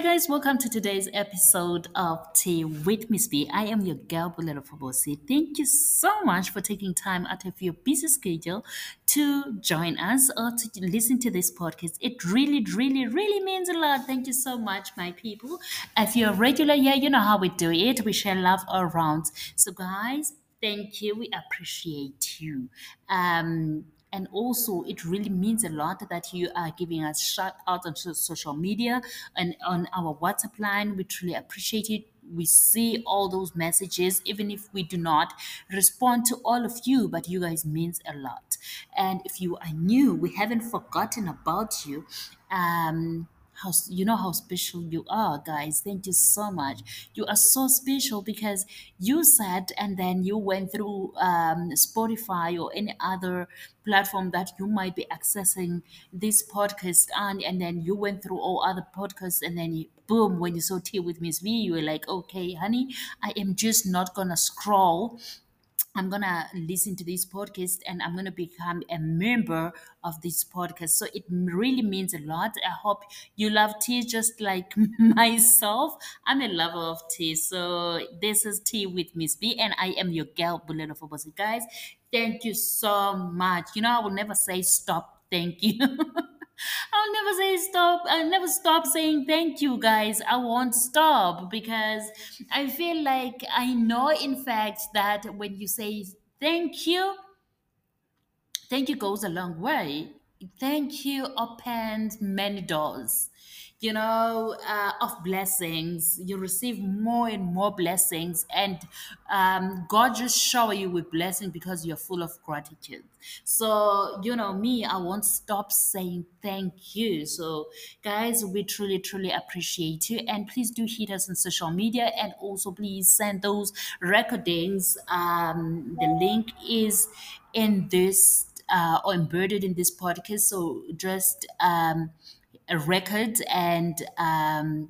Hi guys, welcome to today's episode of Tea with Miss B. I am your girl Bulelwa Fobosi. Thank you so much for taking time out of your busy schedule to join us or to listen to this podcast. It really, really, really means a lot. Thank you so much, my people. If you're regular here, you know how we do it. We share love around. So guys, thank you. We appreciate you. Um and also it really means a lot that you are giving us shout out on social media and on our whatsapp line. We truly appreciate it. We see all those messages even if we do not respond to all of you but you guys means a lot. And if you are new we haven't forgotten about you. Um how you know how special you are guys. Thank you so much. You are so special because you said and then you went through um, spotify or any other platform that you might be accessing this podcast on and then you went through all other podcasts and then you, boom when you saw tea with miss b you were like okay honey i am just not gonna scroll I'm gonna listen to this podcast and I'm gonna become a member of this podcast. So it really means a lot. I hope you love tea just like myself. I'm a lover of tea. So this is tea with Miss B, and I am your girl Bulelwa Fobosi. Guys, thank you so much. You know, I will never say stop. Thank you. I'll never say stop. I'll never stop saying thank you, guys. I won't stop because I feel like I know, in fact, that when you say thank you, thank you goes a long way. Thank you opens many doors, you know, uh, of blessings. You receive more and more blessings, and um, God just shower you with blessing because you're full of gratitude. So, you know, me, I won't stop saying thank you. So, guys, we truly, truly appreciate you, and please do hit us on social media, and also please send those recordings. Um, the link is in this uh, or embedded in this podcast. So just um, record and um,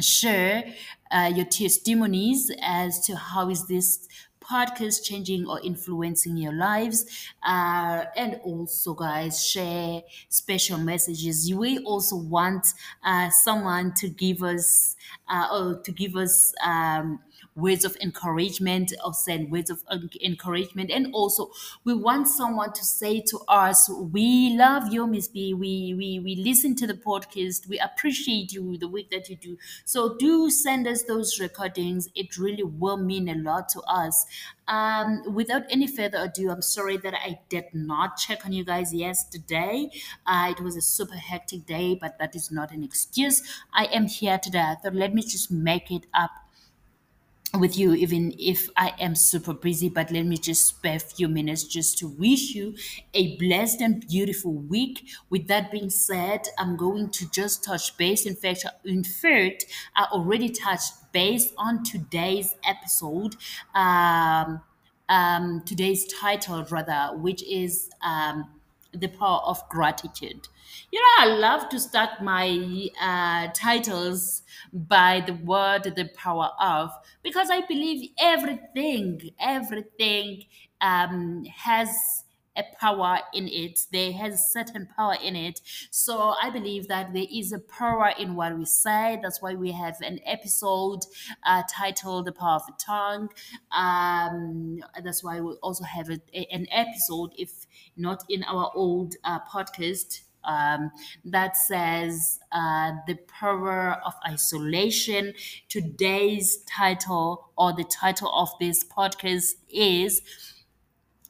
share uh, your testimonies as to how is this podcast changing or influencing your lives uh, and also guys share special messages. We also want uh, someone to give us uh, or to give us um, words of encouragement or send words of encouragement. And also we want someone to say to us we love you miss b. We we we listen to the podcast. We appreciate you the work that you do. So do send us those recordings. It really will mean a lot to us um, without any further ado i'm sorry that i did not check on you guys yesterday. Uh, it was a super hectic day but that is not an excuse. I am here today i thought let me just make it up with you even if i am super busy but let me just spare a few minutes just to wish you a blessed and beautiful week. With that being said i'm going to just touch base. In fact in fact i already touched base on today's episode um, um, today's title rather which is um, the power of gratitude. You know, I love to start my uh, titles by the word the power of because I believe everything, everything um, has a power in it. There has certain power in it. So I believe that there is a power in what we say. That's why we have an episode uh, titled "The Power of the Tongue." Um, that's why we also have a, a- an episode, if not in our old uh, podcast. Um, that says uh, the power of isolation. Today's title or the title of this podcast is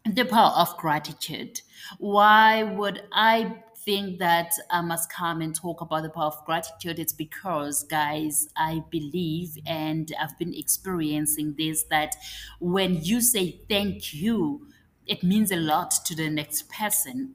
the power of gratitude. Why would I think that I must come and talk about the power of gratitude? It's because, guys, I believe and I've been experiencing this that when you say thank you, it means a lot to the next person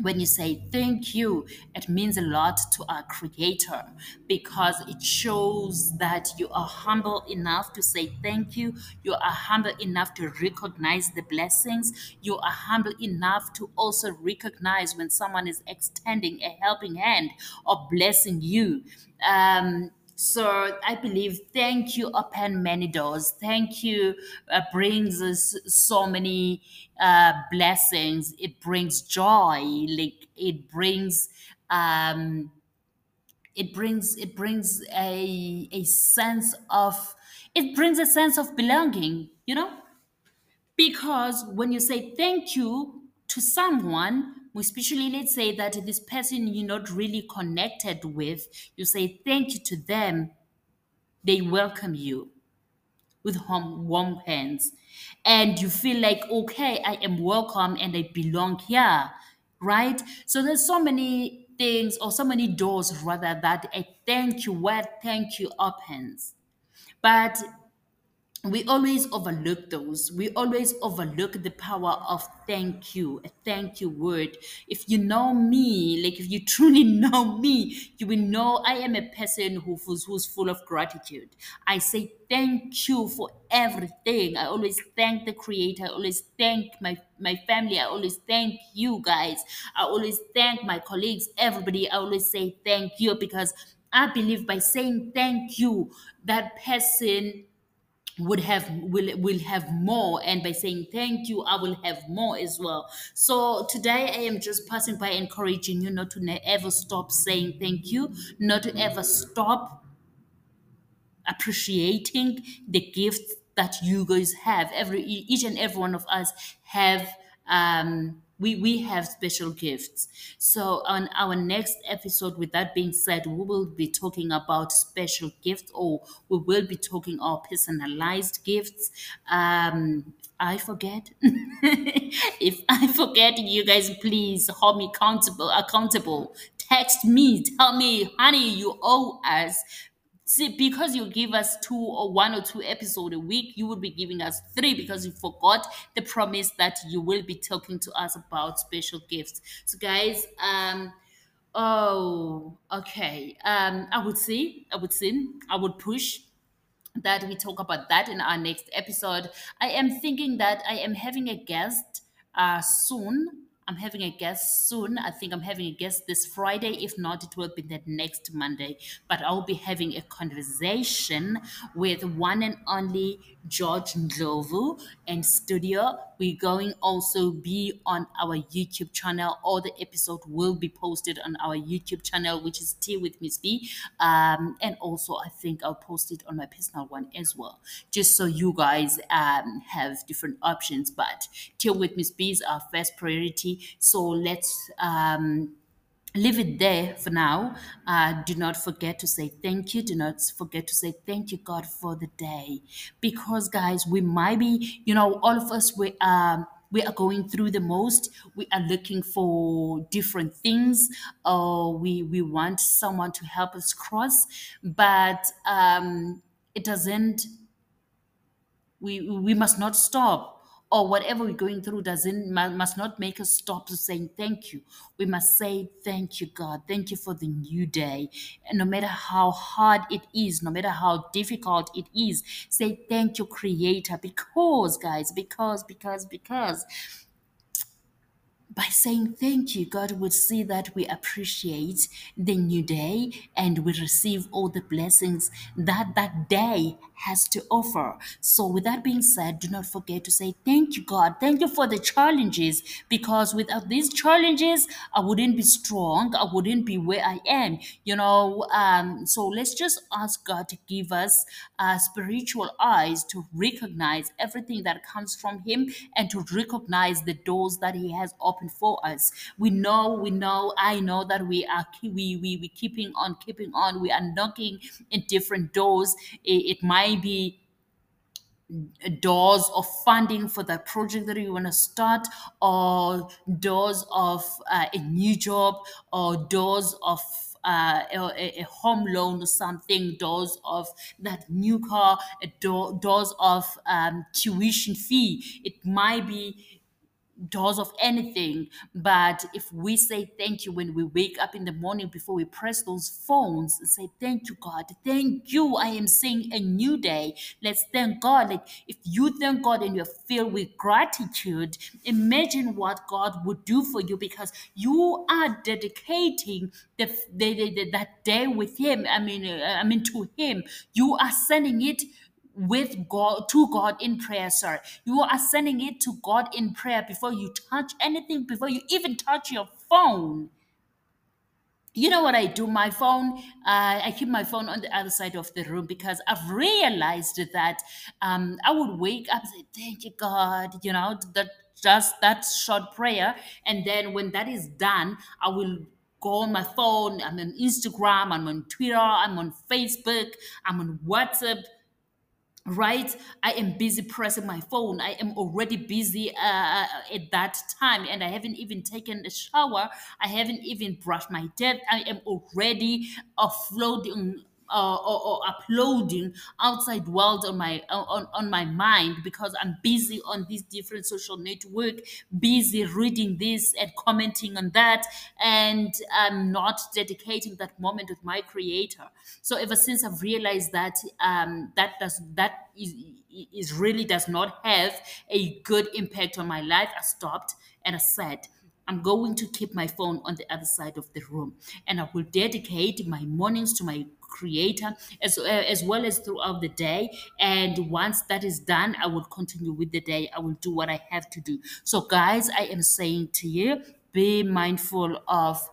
when you say thank you, it means a lot to our Creator because it shows that you are humble enough to say thank you. You are humble enough to recognize the blessings. You are humble enough to also recognize when someone is extending a helping hand or blessing you. Um, so I believe thank you open many doors. Thank you uh, brings us so many uh, blessings. It brings joy. Like it brings um, it brings it brings a a sense of it brings a sense of belonging you know because when you say thank you to someone especially let's say that this person you're not really connected with you say thank you to them they welcome you with warm, hands. And you feel like okay i am welcome and i belong here right? So there's so many things or so many doors rather that a thank you word thank you opens but we always overlook those. We always overlook the power of thank you, a thank you word. If you know me, like if you truly know me, you will know I am a person who, who's, who's full of gratitude. I say thank you for everything. I always thank the creator. I always thank my, my family. I always thank you guys. I always thank my colleagues, everybody. I always say thank you because I believe by saying thank you, that person would have will will have more. And by saying thank you i will have more as well. So today i am just passing by encouraging you not to ever stop saying thank you not to ever stop appreciating the gifts that you guys have. Every each and every one of us have um we we have special gifts so on our next episode with that being said we will be talking about special gifts or we will be talking our personalized gifts um I forget. if I forget, you guys please hold me accountable. Accountable. Text me. Tell me, honey, you owe us See, because you give us two or one or two episodes a week, you will be giving us three because you forgot the promise that you will be talking to us about special gifts. So, guys, um, oh, okay. Um, I would say, I would say, I would push that we talk about that in our next episode. I am thinking that I am having a guest uh, soon. I'm having a guest soon. I think I'm having a guest this Friday. If not, it will be the next Monday. But I'll be having a conversation with one and only George Ndlovu in studio. We're going also be on our YouTube channel. All the episode will be posted on our YouTube channel, which is Tea with Miss B. Um, and also, I think I'll post it on my personal one as well, just so you guys um, have different options. But Tea with Miss B is our first priority. So let's. Um, leave it there for now. Uh, do not forget to say thank you. Do not forget to say thank you, God, for the day. Because, guys, we might be, you know, all of us, we um, we are going through the most. We are looking for different things. Or we we want someone to help us cross, but um, it doesn't we we must not stop or whatever we're going through doesn't must not make us stop saying thank you. We must say thank you god. Thank you for the new day. And no matter how hard it is no matter how difficult it is say thank you creator. Because guys because because because by saying thank you, God would see that we appreciate the new day and we receive all the blessings that that day has to offer. So, with that being said, do not forget to say thank you, God. Thank you for the challenges because without these challenges, I wouldn't be strong. I wouldn't be where I am. You know, um, so let's just ask God to give us uh, spiritual eyes to recognize everything that comes from Him and to recognize the doors that He has opened for us. We know, we know, I know that we are we we we keeping on, keeping on. We are knocking in different doors. It, it might be doors of funding for the project that you want to start or doors of uh, a new job or doors of uh, a, a home loan or something, doors of that new car, door, doors of um, tuition fee. It might be doors of anything. But if we say thank you when we wake up in the morning before we press those phones and say, Thank you, God, thank you, I am seeing a new day. Let's thank God. Like if you thank God and you're filled with gratitude, imagine what God would do for you because you are dedicating the, the, the, the- that day with Him. I mean, uh, I mean to Him. You are sending it with God to God in prayer, Sorry, You are sending it to God in prayer before you touch anything, before you even touch your phone. you know what I do? My phone, uh, I keep my phone on the other side of the room because I've realized that um, I would wake up and say, Thank you, God, you know, that just that short prayer. And then when that is done, I will go on my phone. I'm on Instagram, I'm on Twitter, I'm on Facebook, I'm on WhatsApp right? I am busy pressing my phone. I am already busy uh, at that time and i haven't even taken a shower. I haven't even brushed my teeth. I am already offloading uh, or, or uploading outside world on my on, on my mind because i'm busy on these different social network busy reading this and commenting on that and i'm not dedicating that moment with my creator. So ever since i've realized that um, that does that is, is really does not have a good impact on my life i stopped and i said I'm going to keep my phone on the other side of the room and I will dedicate my mornings to my creator as, uh, as well as throughout the day. And once that is done, I will continue with the day. I will do what I have to do. So, guys, I am saying to you be mindful of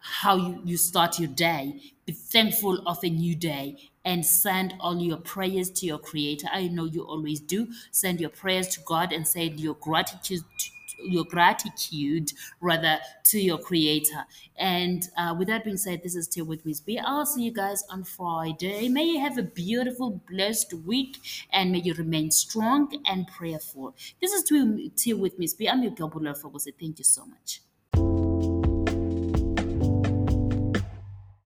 how you, you start your day. Be thankful of a new day and send all your prayers to your creator. I know you always do. Send your prayers to God and send your gratitude to your gratitude rather to your creator. And uh, with that being said this is still with miss b. I'll see you guys on friday. May you have a beautiful blessed week and may you remain strong and prayerful. This is still with miss b. I'm your global love thank you so much